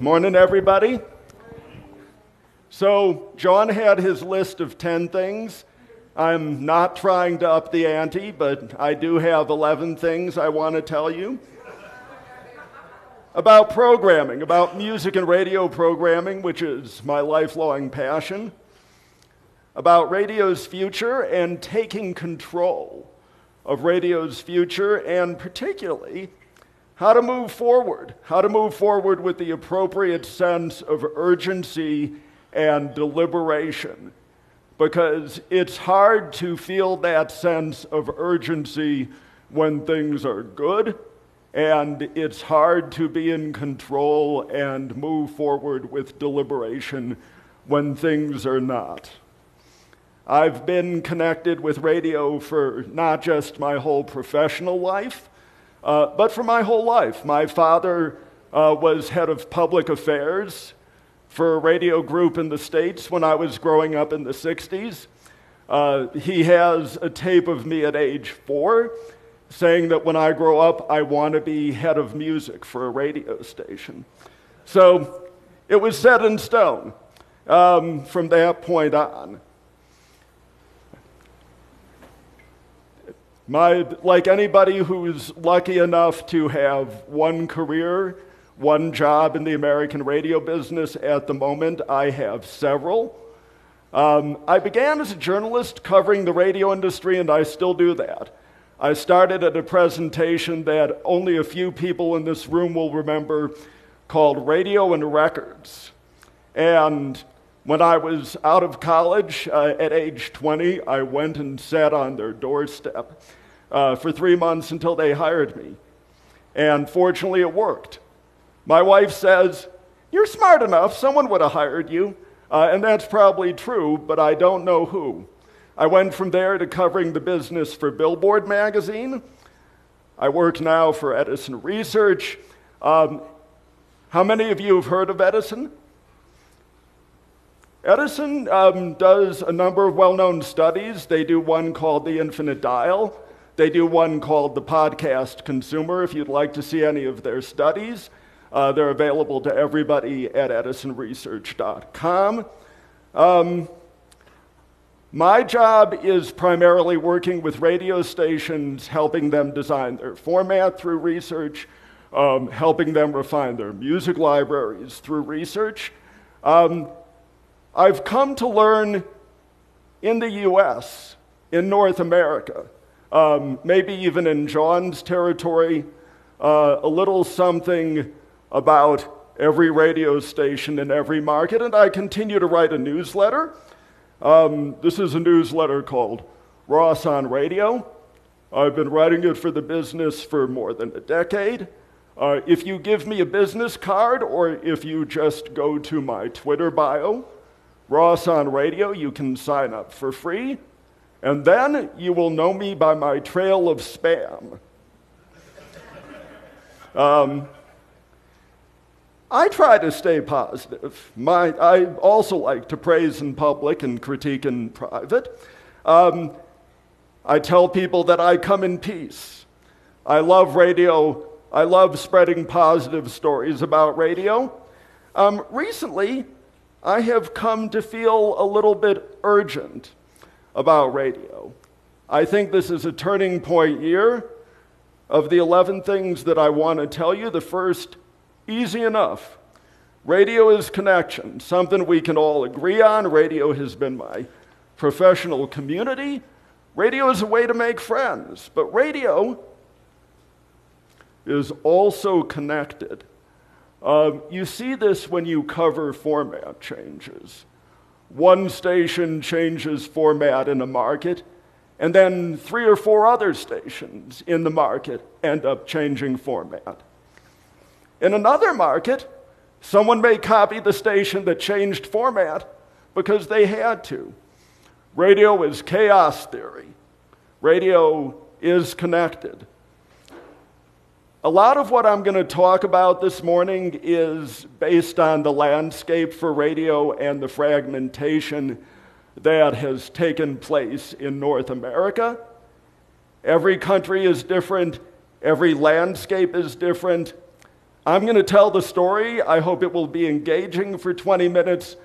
Morning, everybody. So, John had his list of 10 things. I'm not trying to up the ante, but I do have 11 things I want to tell you about programming, about music and radio programming, which is my lifelong passion, about radio's future and taking control of radio's future, and particularly how to move forward, how to move forward with the appropriate sense of urgency and deliberation. Because it's hard to feel that sense of urgency when things are good, and it's hard to be in control and move forward with deliberation when things are not. I've been connected with radio for not just my whole professional life, uh, but for my whole life. My father uh, was head of public affairs for a radio group in the States when I was growing up in the 60s. Uh, he has a tape of me at age four saying that when I grow up, I want to be head of music for a radio station. So it was set in stone um, from that point on. My, like anybody who's lucky enough to have one career, one job in the American radio business at the moment, I have several. Um, I began as a journalist covering the radio industry, and I still do that. I started at a presentation that only a few people in this room will remember called Radio and Records. And when I was out of college uh, at age 20, I went and sat on their doorstep uh, for three months until they hired me. And fortunately, it worked. My wife says, You're smart enough, someone would have hired you. Uh, and that's probably true, but I don't know who. I went from there to covering the business for Billboard magazine. I work now for Edison Research. Um, how many of you have heard of Edison? Edison um, does a number of well known studies. They do one called the Infinite Dial. They do one called the Podcast Consumer. If you'd like to see any of their studies, uh, they're available to everybody at edisonresearch.com. Um, my job is primarily working with radio stations, helping them design their format through research, um, helping them refine their music libraries through research. Um, I've come to learn in the US, in North America, um, maybe even in John's territory, uh, a little something about every radio station in every market. And I continue to write a newsletter. Um, this is a newsletter called Ross on Radio. I've been writing it for the business for more than a decade. Uh, if you give me a business card or if you just go to my Twitter bio, Ross on Radio, you can sign up for free, and then you will know me by my trail of spam. Um, I try to stay positive. My, I also like to praise in public and critique in private. Um, I tell people that I come in peace. I love radio. I love spreading positive stories about radio. Um, recently, I have come to feel a little bit urgent about radio. I think this is a turning point year. Of the 11 things that I want to tell you, the first, easy enough. Radio is connection, something we can all agree on. Radio has been my professional community. Radio is a way to make friends, but radio is also connected. Um, you see this when you cover format changes. One station changes format in a market, and then three or four other stations in the market end up changing format. In another market, someone may copy the station that changed format because they had to. Radio is chaos theory. Radio is connected. A lot of what I'm going to talk about this morning is based on the landscape for radio and the fragmentation that has taken place in North America. Every country is different, every landscape is different. I'm going to tell the story. I hope it will be engaging for 20 minutes.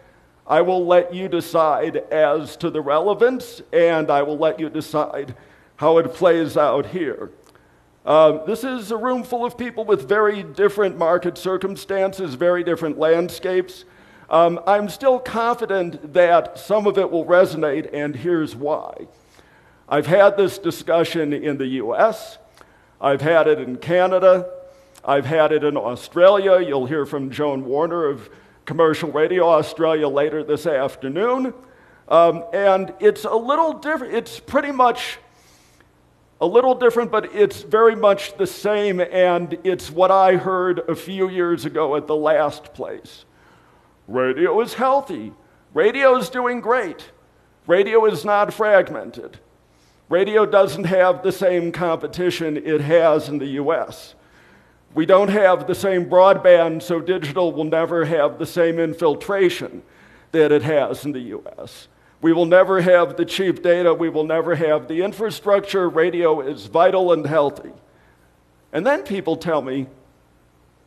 I will let you decide as to the relevance, and I will let you decide how it plays out here. Uh, this is a room full of people with very different market circumstances, very different landscapes. Um, I'm still confident that some of it will resonate, and here's why. I've had this discussion in the US, I've had it in Canada, I've had it in Australia. You'll hear from Joan Warner of Commercial Radio Australia later this afternoon. Um, and it's a little different. It's pretty much a little different, but it's very much the same. And it's what I heard a few years ago at the last place. Radio is healthy. Radio is doing great. Radio is not fragmented. Radio doesn't have the same competition it has in the US. We don't have the same broadband, so digital will never have the same infiltration that it has in the US. We will never have the cheap data. We will never have the infrastructure. Radio is vital and healthy. And then people tell me,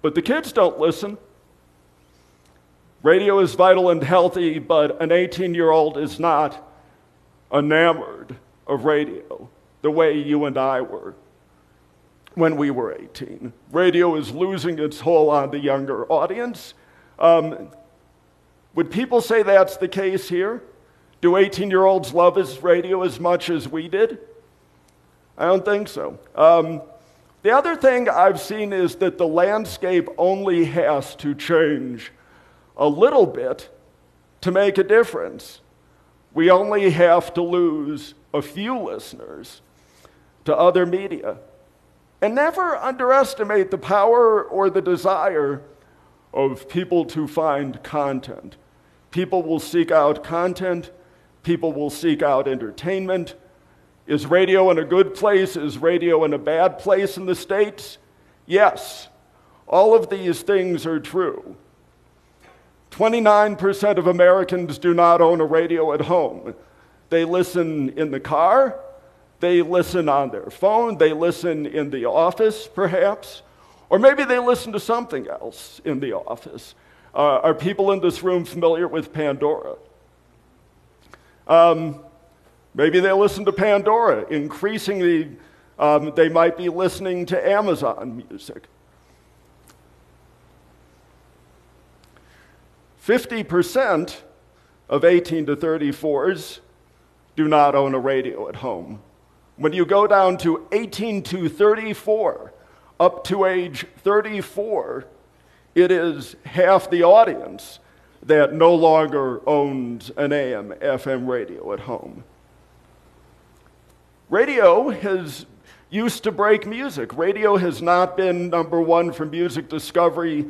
but the kids don't listen. Radio is vital and healthy, but an 18 year old is not enamored of radio the way you and I were when we were 18. Radio is losing its hold on the younger audience. Um, would people say that's the case here? Do 18 year olds love his radio as much as we did? I don't think so. Um, the other thing I've seen is that the landscape only has to change a little bit to make a difference. We only have to lose a few listeners to other media. And never underestimate the power or the desire of people to find content. People will seek out content, people will seek out entertainment. Is radio in a good place? Is radio in a bad place in the States? Yes, all of these things are true. 29% of Americans do not own a radio at home. They listen in the car, they listen on their phone, they listen in the office, perhaps, or maybe they listen to something else in the office. Uh, are people in this room familiar with Pandora? Um, maybe they listen to Pandora. Increasingly, um, they might be listening to Amazon music. 50% of 18 to 34s do not own a radio at home. When you go down to 18 to 34, up to age 34, it is half the audience that no longer owns an AM FM radio at home. Radio has used to break music. Radio has not been number one for music discovery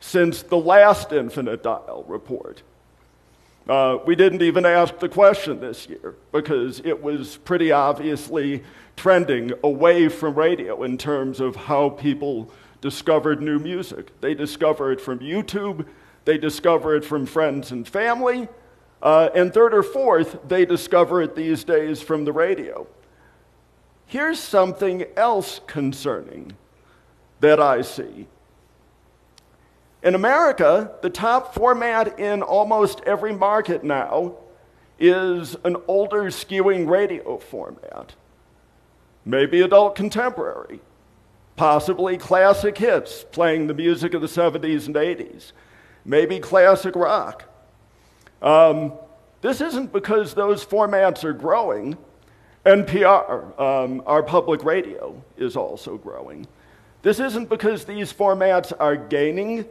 since the last Infinite Dial report. Uh, we didn't even ask the question this year because it was pretty obviously trending away from radio in terms of how people discovered new music. They discover it from YouTube, they discover it from friends and family, uh, and third or fourth, they discover it these days from the radio. Here's something else concerning that I see in America, the top format in almost every market now is an older skewing radio format. Maybe adult contemporary, possibly classic hits playing the music of the 70s and 80s, maybe classic rock. Um, this isn't because those formats are growing. NPR, um, our public radio, is also growing. This isn't because these formats are gaining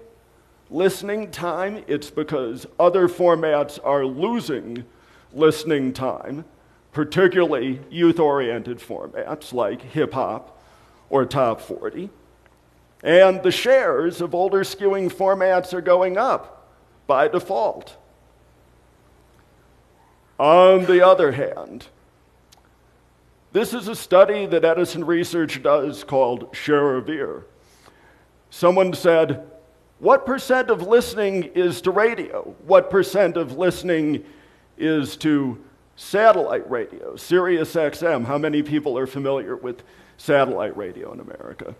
listening time, it's because other formats are losing listening time, particularly youth oriented formats like hip hop or top 40. And the shares of older skewing formats are going up by default. On the other hand, this is a study that Edison Research does called Share of Ear. Someone said, what percent of listening is to radio? What percent of listening is to satellite radio, Sirius XM? How many people are familiar with satellite radio in America?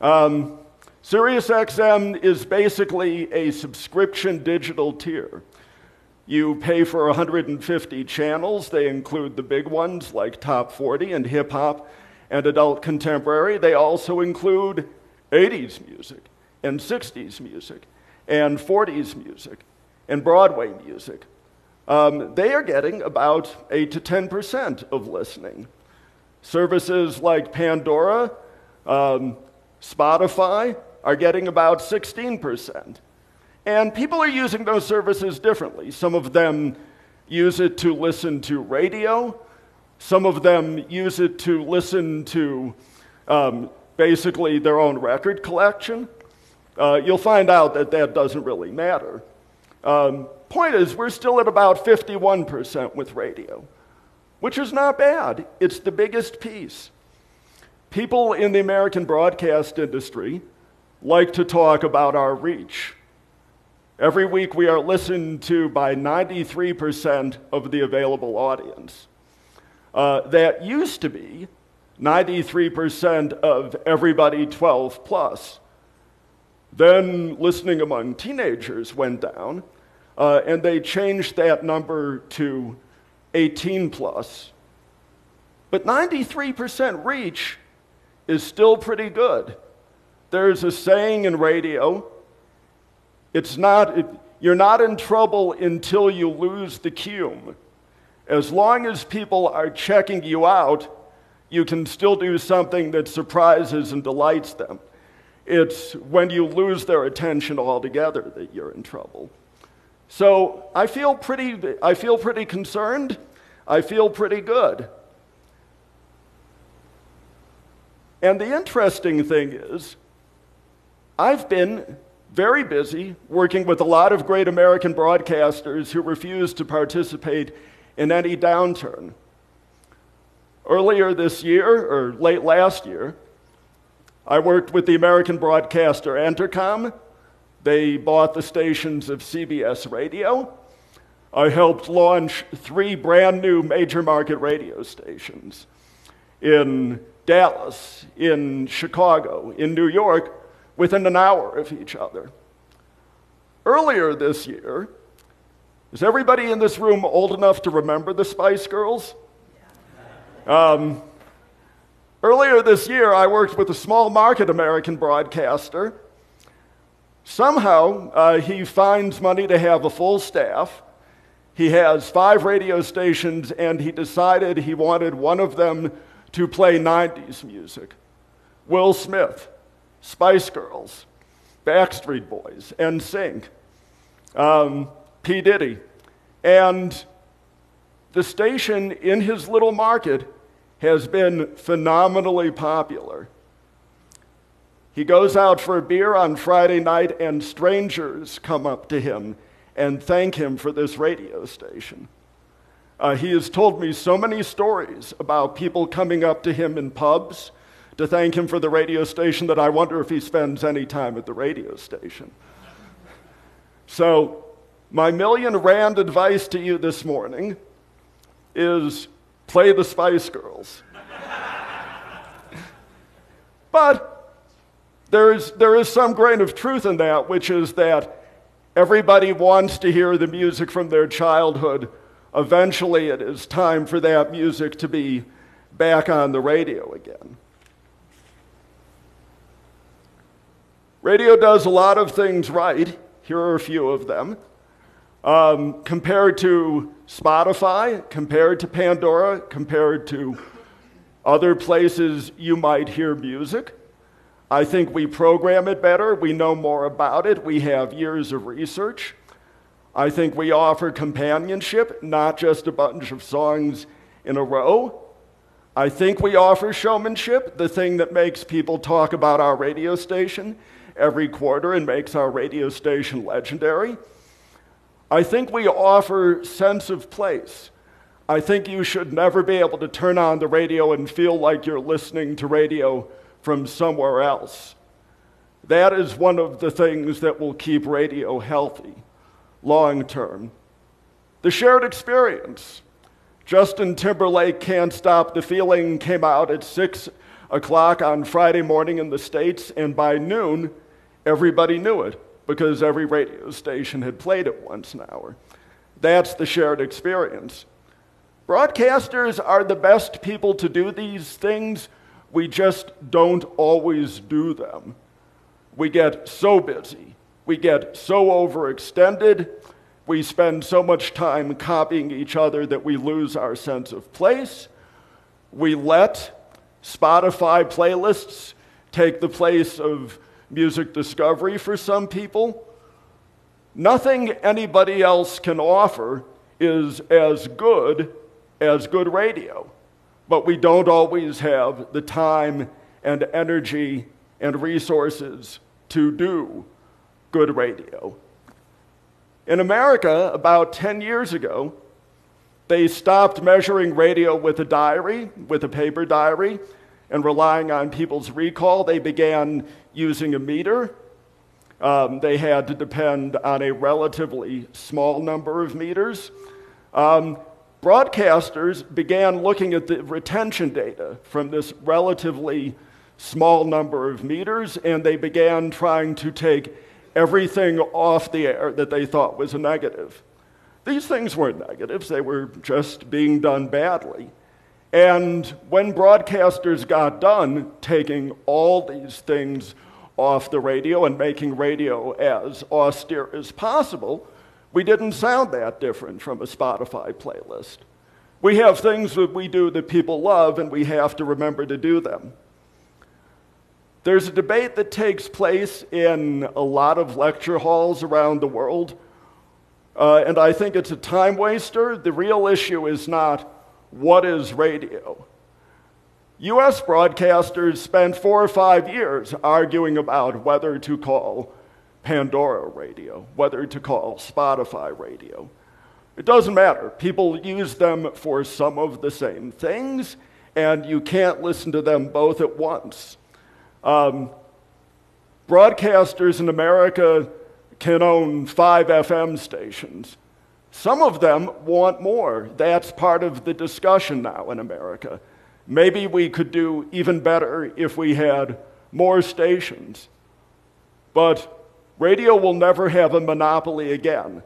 Um, SiriusXM is basically a subscription digital tier. You pay for 150 channels. They include the big ones like Top 40 and hip hop and adult contemporary. They also include 80s music and 60s music and 40s music and Broadway music. Um, they are getting about 8 to 10% of listening. Services like Pandora, um, Spotify are getting about 16%. And people are using those services differently. Some of them use it to listen to radio, some of them use it to listen to um, basically their own record collection. Uh, you'll find out that that doesn't really matter. Um, point is, we're still at about 51% with radio, which is not bad. It's the biggest piece. People in the American broadcast industry like to talk about our reach. Every week we are listened to by 93% of the available audience. Uh, that used to be 93% of everybody 12 plus. Then listening among teenagers went down, uh, and they changed that number to 18 plus. But 93% reach is still pretty good. There's a saying in radio it's not, it, you're not in trouble until you lose the cume. As long as people are checking you out, you can still do something that surprises and delights them. It's when you lose their attention altogether that you're in trouble. So I feel pretty, I feel pretty concerned. I feel pretty good. And the interesting thing is, I've been very busy working with a lot of great American broadcasters who refuse to participate in any downturn. Earlier this year, or late last year, I worked with the American broadcaster Entercom. They bought the stations of CBS Radio. I helped launch three brand new major market radio stations in Dallas, in Chicago, in New York, within an hour of each other. Earlier this year, is everybody in this room old enough to remember the Spice Girls? Um, earlier this year, I worked with a small market American broadcaster. Somehow, uh, he finds money to have a full staff. He has five radio stations, and he decided he wanted one of them to play 90s music. Will Smith, Spice Girls, Backstreet Boys, NSYNC, um, P. Diddy. And the station in his little market has been phenomenally popular. He goes out for a beer on Friday night, and strangers come up to him and thank him for this radio station. Uh, he has told me so many stories about people coming up to him in pubs to thank him for the radio station that I wonder if he spends any time at the radio station. So, my million rand advice to you this morning is play the Spice Girls. but there is, there is some grain of truth in that, which is that everybody wants to hear the music from their childhood. Eventually, it is time for that music to be back on the radio again. Radio does a lot of things right. Here are a few of them. Um, compared to Spotify, compared to Pandora, compared to other places you might hear music, I think we program it better. We know more about it. We have years of research. I think we offer companionship, not just a bunch of songs in a row. I think we offer showmanship, the thing that makes people talk about our radio station every quarter and makes our radio station legendary. I think we offer sense of place. I think you should never be able to turn on the radio and feel like you're listening to radio from somewhere else. That is one of the things that will keep radio healthy long term. The shared experience. Justin Timberlake Can't Stop the Feeling came out at 6 o'clock on Friday morning in the States, and by noon, Everybody knew it because every radio station had played it once an hour. That's the shared experience. Broadcasters are the best people to do these things. We just don't always do them. We get so busy. We get so overextended. We spend so much time copying each other that we lose our sense of place. We let Spotify playlists take the place of music discovery for some people. Nothing anybody else can offer is as good as good radio, but we don't always have the time and energy and resources to do good radio. In America, about 10 years ago, they stopped measuring radio with a diary, with a paper diary, and relying on people's recall. They began using a meter. Um, they had to depend on a relatively small number of meters. Um, broadcasters began looking at the retention data from this relatively small number of meters, and they began trying to take everything off the air that they thought was a negative. These things weren't negatives, they were just being done badly. And when broadcasters got done taking all these things off the radio and making radio as austere as possible, we didn't sound that different from a Spotify playlist. We have things that we do that people love, and we have to remember to do them. There's a debate that takes place in a lot of lecture halls around the world, uh, and I think it's a time waster. The real issue is not what is radio. US broadcasters spent four or five years arguing about whether to call Pandora radio, whether to call Spotify radio. It doesn't matter. People use them for some of the same things, and you can't listen to them both at once. Um, broadcasters in America can own five FM stations. Some of them want more. That's part of the discussion now in America. Maybe we could do even better if we had more stations. But radio will never have a monopoly again.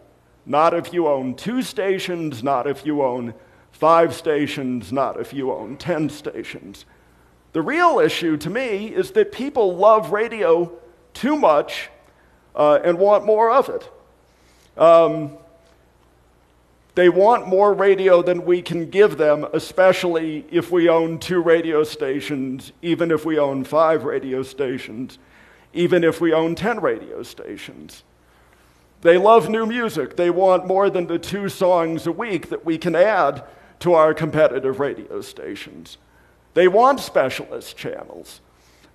Not if you own two stations, not if you own five stations, not if you own 10 stations. The real issue to me is that people love radio too much uh, and want more of it. Um, they want more radio than we can give them, especially if we own two radio stations, even if we own five radio stations, even if we own 10 radio stations. They love new music. They want more than the two songs a week that we can add to our competitive radio stations. They want specialist channels.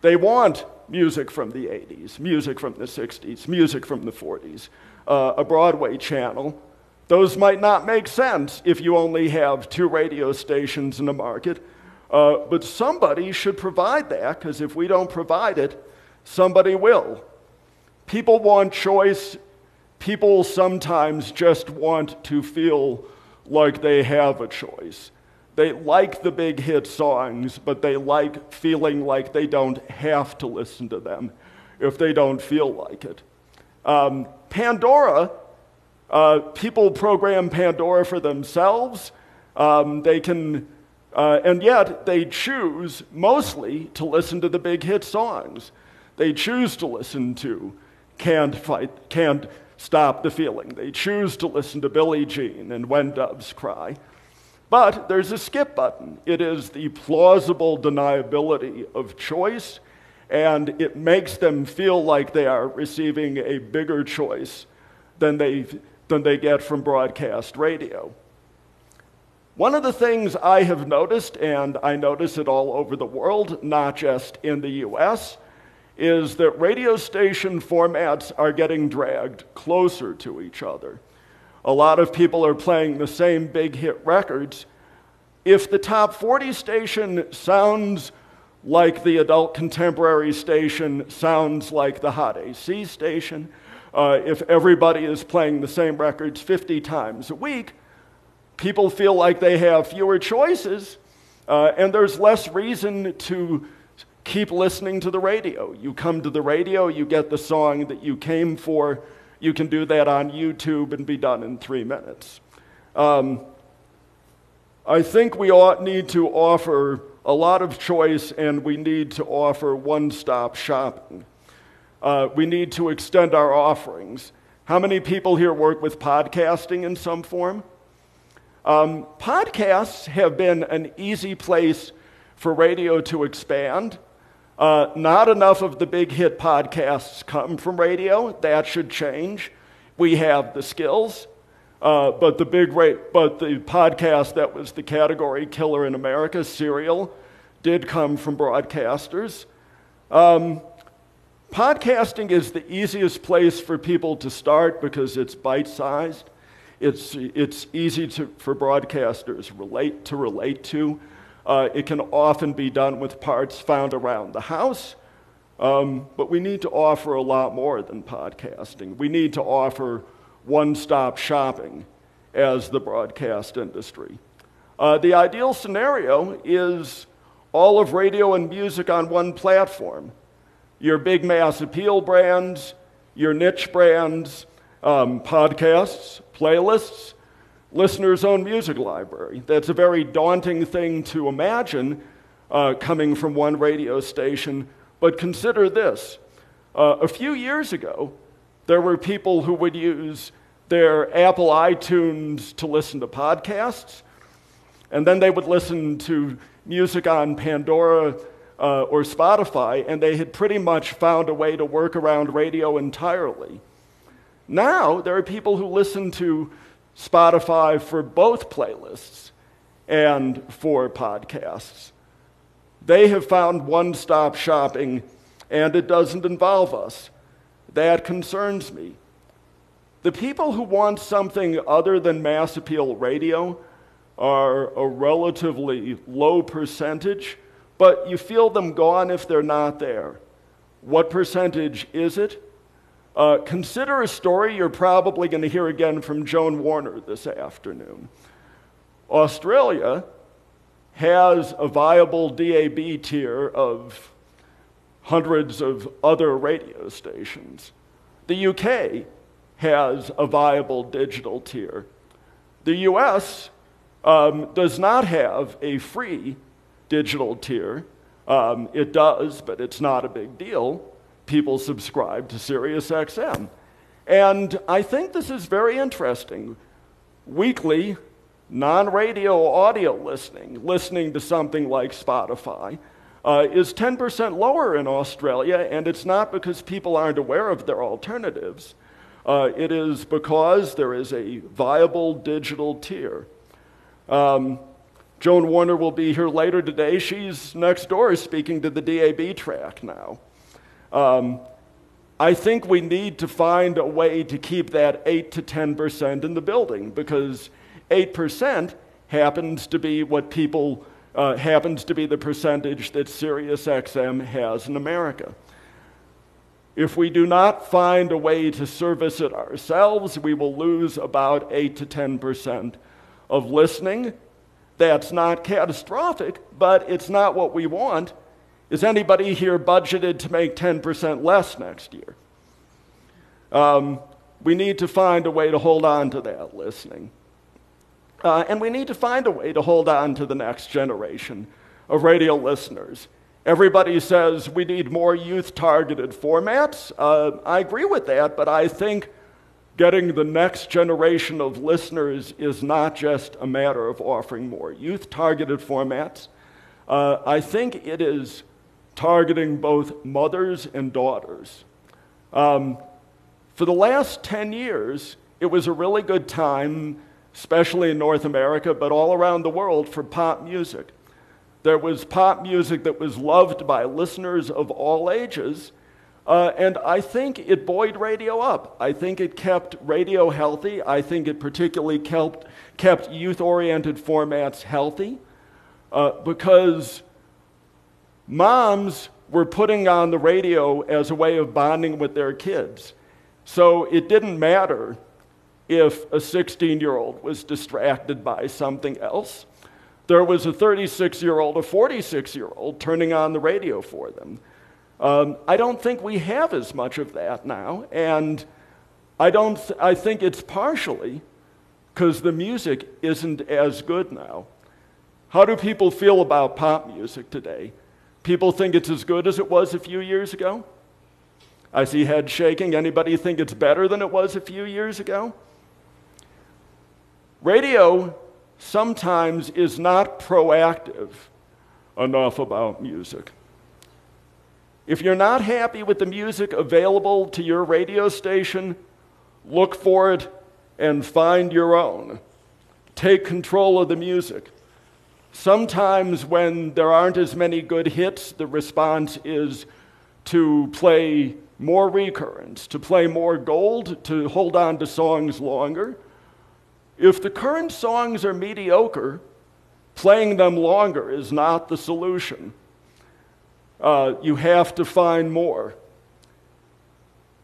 They want music from the 80s, music from the 60s, music from the 40s, uh, a Broadway channel. Those might not make sense if you only have two radio stations in the market, uh, but somebody should provide that, because if we don't provide it, somebody will. People want choice. People sometimes just want to feel like they have a choice. They like the big hit songs, but they like feeling like they don't have to listen to them if they don't feel like it. Um, Pandora, uh, people program Pandora for themselves. Um, they can, uh, and yet they choose mostly to listen to the big hit songs. They choose to listen to Can't Fight, Can't Stop the Feeling. They choose to listen to Billie Jean and When Doves Cry. But there's a skip button. It is the plausible deniability of choice, and it makes them feel like they are receiving a bigger choice than they, than they get from broadcast radio. One of the things I have noticed, and I notice it all over the world, not just in the US, is that radio station formats are getting dragged closer to each other a lot of people are playing the same big hit records. If the top 40 station sounds like the adult contemporary station sounds like the hot AC station, uh, if everybody is playing the same records 50 times a week, people feel like they have fewer choices, uh, and there's less reason to keep listening to the radio. You come to the radio, you get the song that you came for. You can do that on YouTube and be done in three minutes. Um, I think we ought need to offer a lot of choice and we need to offer one stop shopping. Uh, we need to extend our offerings. How many people here work with podcasting in some form? Um, podcasts have been an easy place for radio to expand. Uh, not enough of the big hit podcasts come from radio. That should change. We have the skills, uh, but the big rate, but the podcast that was the category killer in America, Serial, did come from broadcasters. Um, podcasting is the easiest place for people to start because it's bite-sized. It's, it's easy to, for broadcasters relate to relate to. Uh, it can often be done with parts found around the house, um, but we need to offer a lot more than podcasting. We need to offer one stop shopping as the broadcast industry. Uh, the ideal scenario is all of radio and music on one platform. Your big mass appeal brands, your niche brands, um, podcasts, playlists, listener's own music library. That's a very daunting thing to imagine uh, coming from one radio station. But consider this uh, a few years ago, there were people who would use their Apple iTunes to listen to podcasts, and then they would listen to music on Pandora uh, or Spotify, and they had pretty much found a way to work around radio entirely. Now, there are people who listen to Spotify for both playlists and for podcasts. They have found one stop shopping, and it doesn't involve us. That concerns me. The people who want something other than mass appeal radio are a relatively low percentage, but you feel them gone if they're not there. What percentage is it? Uh, consider a story you're probably going to hear again from Joan Warner this afternoon. Australia has a viable DAB tier of hundreds of other radio stations. The UK has a viable digital tier. The US um, does not have a free digital tier. Um, it does, but it's not a big deal people subscribe to SiriusXM. And I think this is very interesting. Weekly, non radio audio listening, listening to something like Spotify, uh, is 10% lower in Australia, and it's not because people aren't aware of their alternatives. Uh, it is because there is a viable digital tier. Um, Joan Warner will be here later today. She's next door speaking to the DAB track now. Um, I think we need to find a way to keep that 8 to 10% in the building because 8% happens to be what people, uh, happens to be the percentage that SiriusXM has in America. If we do not find a way to service it ourselves, we will lose about 8 to 10% of listening. That's not catastrophic, but it's not what we want. Is anybody here budgeted to make 10% less next year? Um, we need to find a way to hold on to that listening. Uh, and we need to find a way to hold on to the next generation of radio listeners. Everybody says we need more youth targeted formats. Uh, I agree with that, but I think getting the next generation of listeners is not just a matter of offering more youth targeted formats. Uh, I think it is targeting both mothers and daughters. Um, for the last 10 years, it was a really good time, especially in North America, but all around the world, for pop music. There was pop music that was loved by listeners of all ages, uh, and I think it buoyed radio up. I think it kept radio healthy. I think it particularly kept, kept youth oriented formats healthy uh, because moms were putting on the radio as a way of bonding with their kids. So it didn't matter if a 16 year old was distracted by something else. there was a 36 year old, a 46 year old turning on the radio for them. Um, I don't think we have as much of that now, and I, don't th- I think it's partially because the music isn't as good now. How do people feel about pop music today? People think it's as good as it was a few years ago? I see head shaking. Anybody think it's better than it was a few years ago? Radio sometimes is not proactive enough about music. If you're not happy with the music available to your radio station, look for it and find your own. Take control of the music. Sometimes, when there aren't as many good hits, the response is to play more recurrents, to play more gold, to hold on to songs longer. If the current songs are mediocre, playing them longer is not the solution. Uh, you have to find more.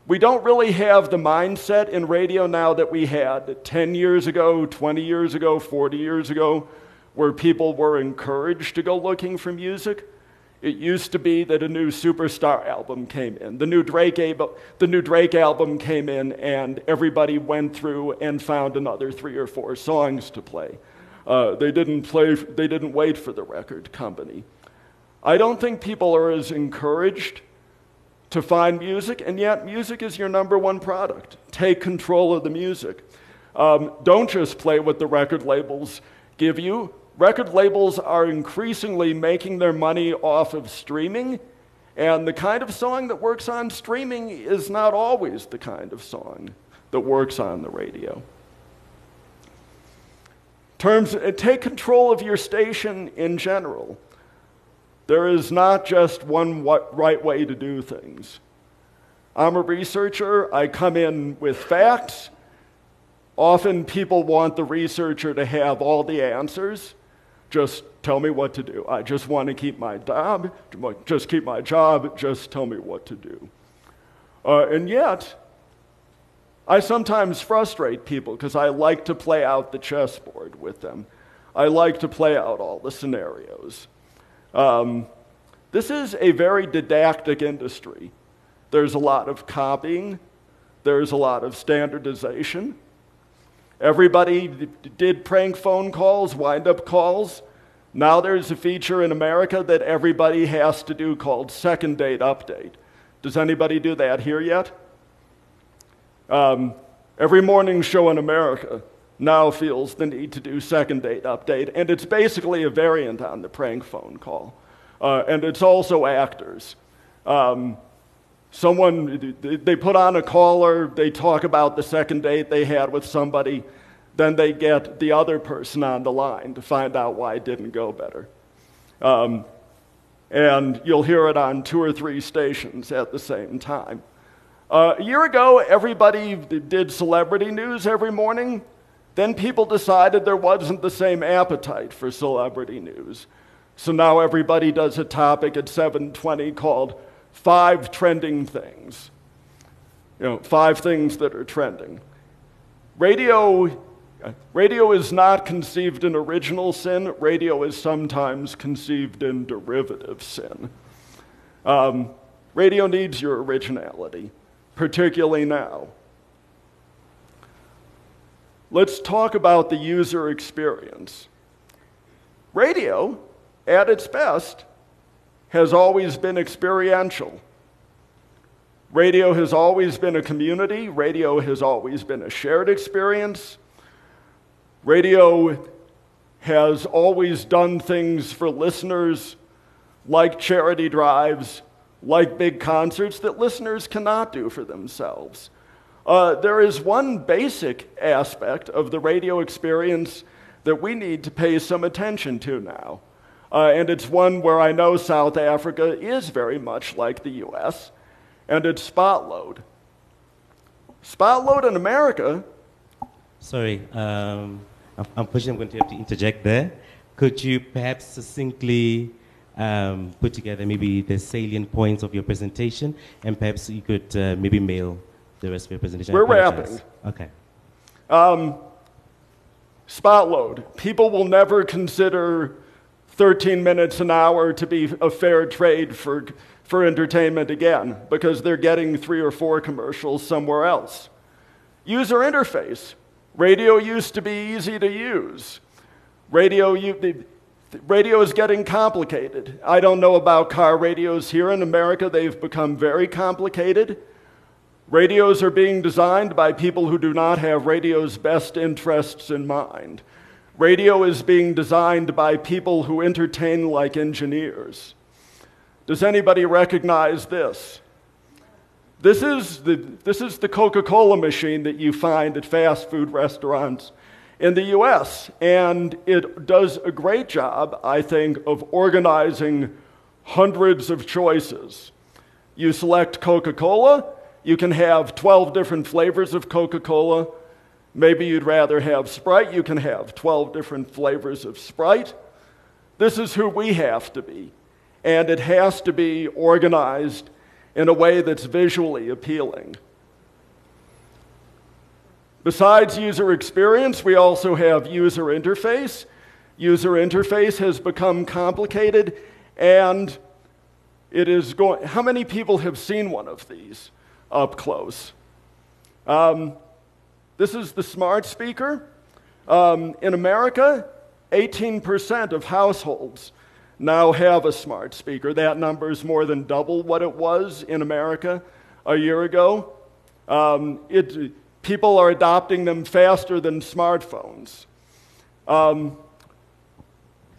We don't really have the mindset in radio now that we had 10 years ago, 20 years ago, 40 years ago, where people were encouraged to go looking for music. It used to be that a new superstar album came in. The new Drake, the new Drake album came in, and everybody went through and found another three or four songs to play. Uh, they, didn't play, they didn't wait for the record company. I don't think people are as encouraged to find music, and yet music is your number one product. Take control of the music. Um, don't just play what the record labels give you. Record labels are increasingly making their money off of streaming, and the kind of song that works on streaming is not always the kind of song that works on the radio. Terms, uh, take control of your station in general. There is not just one right way to do things. I'm a researcher, I come in with facts. Often people want the researcher to have all the answers. Just tell me what to do. I just want to keep my job, just keep my job, just tell me what to do. Uh, and yet, I sometimes frustrate people because I like to play out the chessboard with them. I like to play out all the scenarios. Um, this is a very didactic industry. There's a lot of copying, there's a lot of standardization. Everybody did prank phone calls, wind up calls. Now there's a feature in America that everybody has to do called second date update. Does anybody do that here yet? Um, every morning show in America now feels the need to do second date update, and it's basically a variant on the prank phone call. Uh, and it's also actors. Um, someone, they put on a caller, they talk about the second date they had with somebody, then they get the other person on the line to find out why it didn't go better. Um, and you'll hear it on two or three stations at the same time. Uh, a year ago, everybody did celebrity news every morning. Then people decided there wasn't the same appetite for celebrity news. So now everybody does a topic at 720 called Five Trending Things. You know, five things that are trending. Radio, radio is not conceived in original sin, radio is sometimes conceived in derivative sin. Um, radio needs your originality, particularly now. Let's talk about the user experience. Radio, at its best, has always been experiential. Radio has always been a community, radio has always been a shared experience. Radio has always done things for listeners like charity drives, like big concerts that listeners cannot do for themselves. Uh, there is one basic aspect of the radio experience that we need to pay some attention to now. Uh, and it's one where I know South Africa is very much like the US, and it's spot load. Spot load in America. Sorry, um, unfortunately, I'm going to have to interject there. Could you perhaps succinctly um, put together maybe the salient points of your presentation, and perhaps you could uh, maybe mail the rest of your presentation. We're wrapping. Okay. Um, Spot load. People will never consider 13 minutes an hour to be a fair trade for, for entertainment again because they're getting three or four commercials somewhere else. User interface. Radio used to be easy to use. Radio, you, radio is getting complicated. I don't know about car radios here in America, they've become very complicated. Radios are being designed by people who do not have radio's best interests in mind. Radio is being designed by people who entertain like engineers. Does anybody recognize this? This is the, this is the Coca Cola machine that you find at fast food restaurants in the US, and it does a great job, I think, of organizing hundreds of choices. You select Coca Cola, you can have 12 different flavors of Coca Cola. Maybe you'd rather have Sprite, you can have 12 different flavors of Sprite. This is who we have to be, and it has to be organized in a way that's visually appealing. Besides user experience, we also have user interface. User interface has become complicated, and it is going. How many people have seen one of these up close? Um, this is the smart speaker. Um, in America, 18% of households now have a smart speaker. That number is more than double what it was in America a year ago. Um, it, people are adopting them faster than smartphones. Um,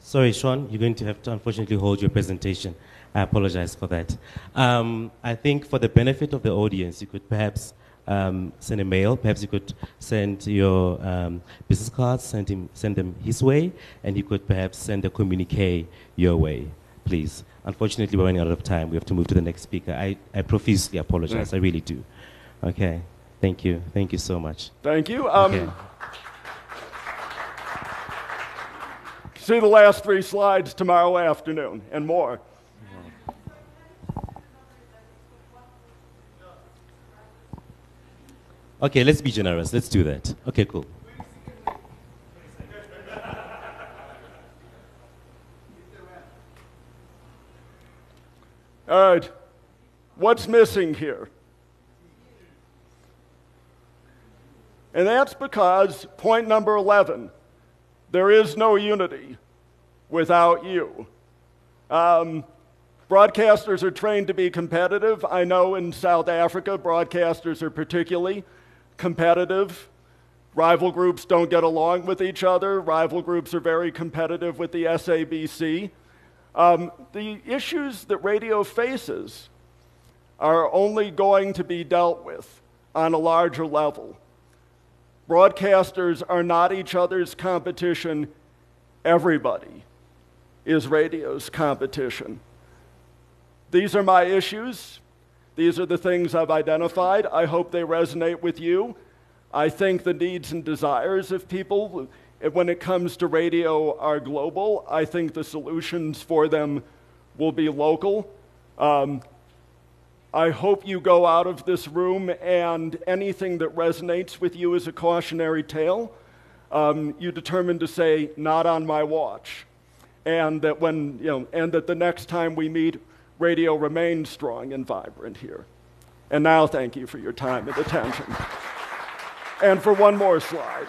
Sorry, Sean, you're going to have to unfortunately hold your presentation. I apologize for that. Um, I think for the benefit of the audience, you could perhaps um, send a mail. Perhaps you could send your um, business cards, send, him, send them his way, and you could perhaps send a communique your way, please. Unfortunately, we're running out of time. We have to move to the next speaker. I, I profusely apologize. I really do. Okay. Thank you. Thank you so much. Thank you. Um, okay. See the last three slides tomorrow afternoon and more. Okay, let's be generous. Let's do that. Okay, cool. All right. What's missing here? And that's because, point number 11, there is no unity without you. Um, broadcasters are trained to be competitive. I know in South Africa, broadcasters are particularly competitive. Rival groups don't get along with each other. Rival groups are very competitive with the SABC. Um, the issues that radio faces are only going to be dealt with on a larger level. Broadcasters are not each other's competition. Everybody is radio's competition. These are my issues. These are the things I've identified. I hope they resonate with you. I think the needs and desires of people, when it comes to radio, are global. I think the solutions for them will be local. Um, I hope you go out of this room and anything that resonates with you is a cautionary tale. Um, you determine to say, not on my watch. And that when, you know, and that the next time we meet, radio remains strong and vibrant here. And now thank you for your time and attention. and for one more slide.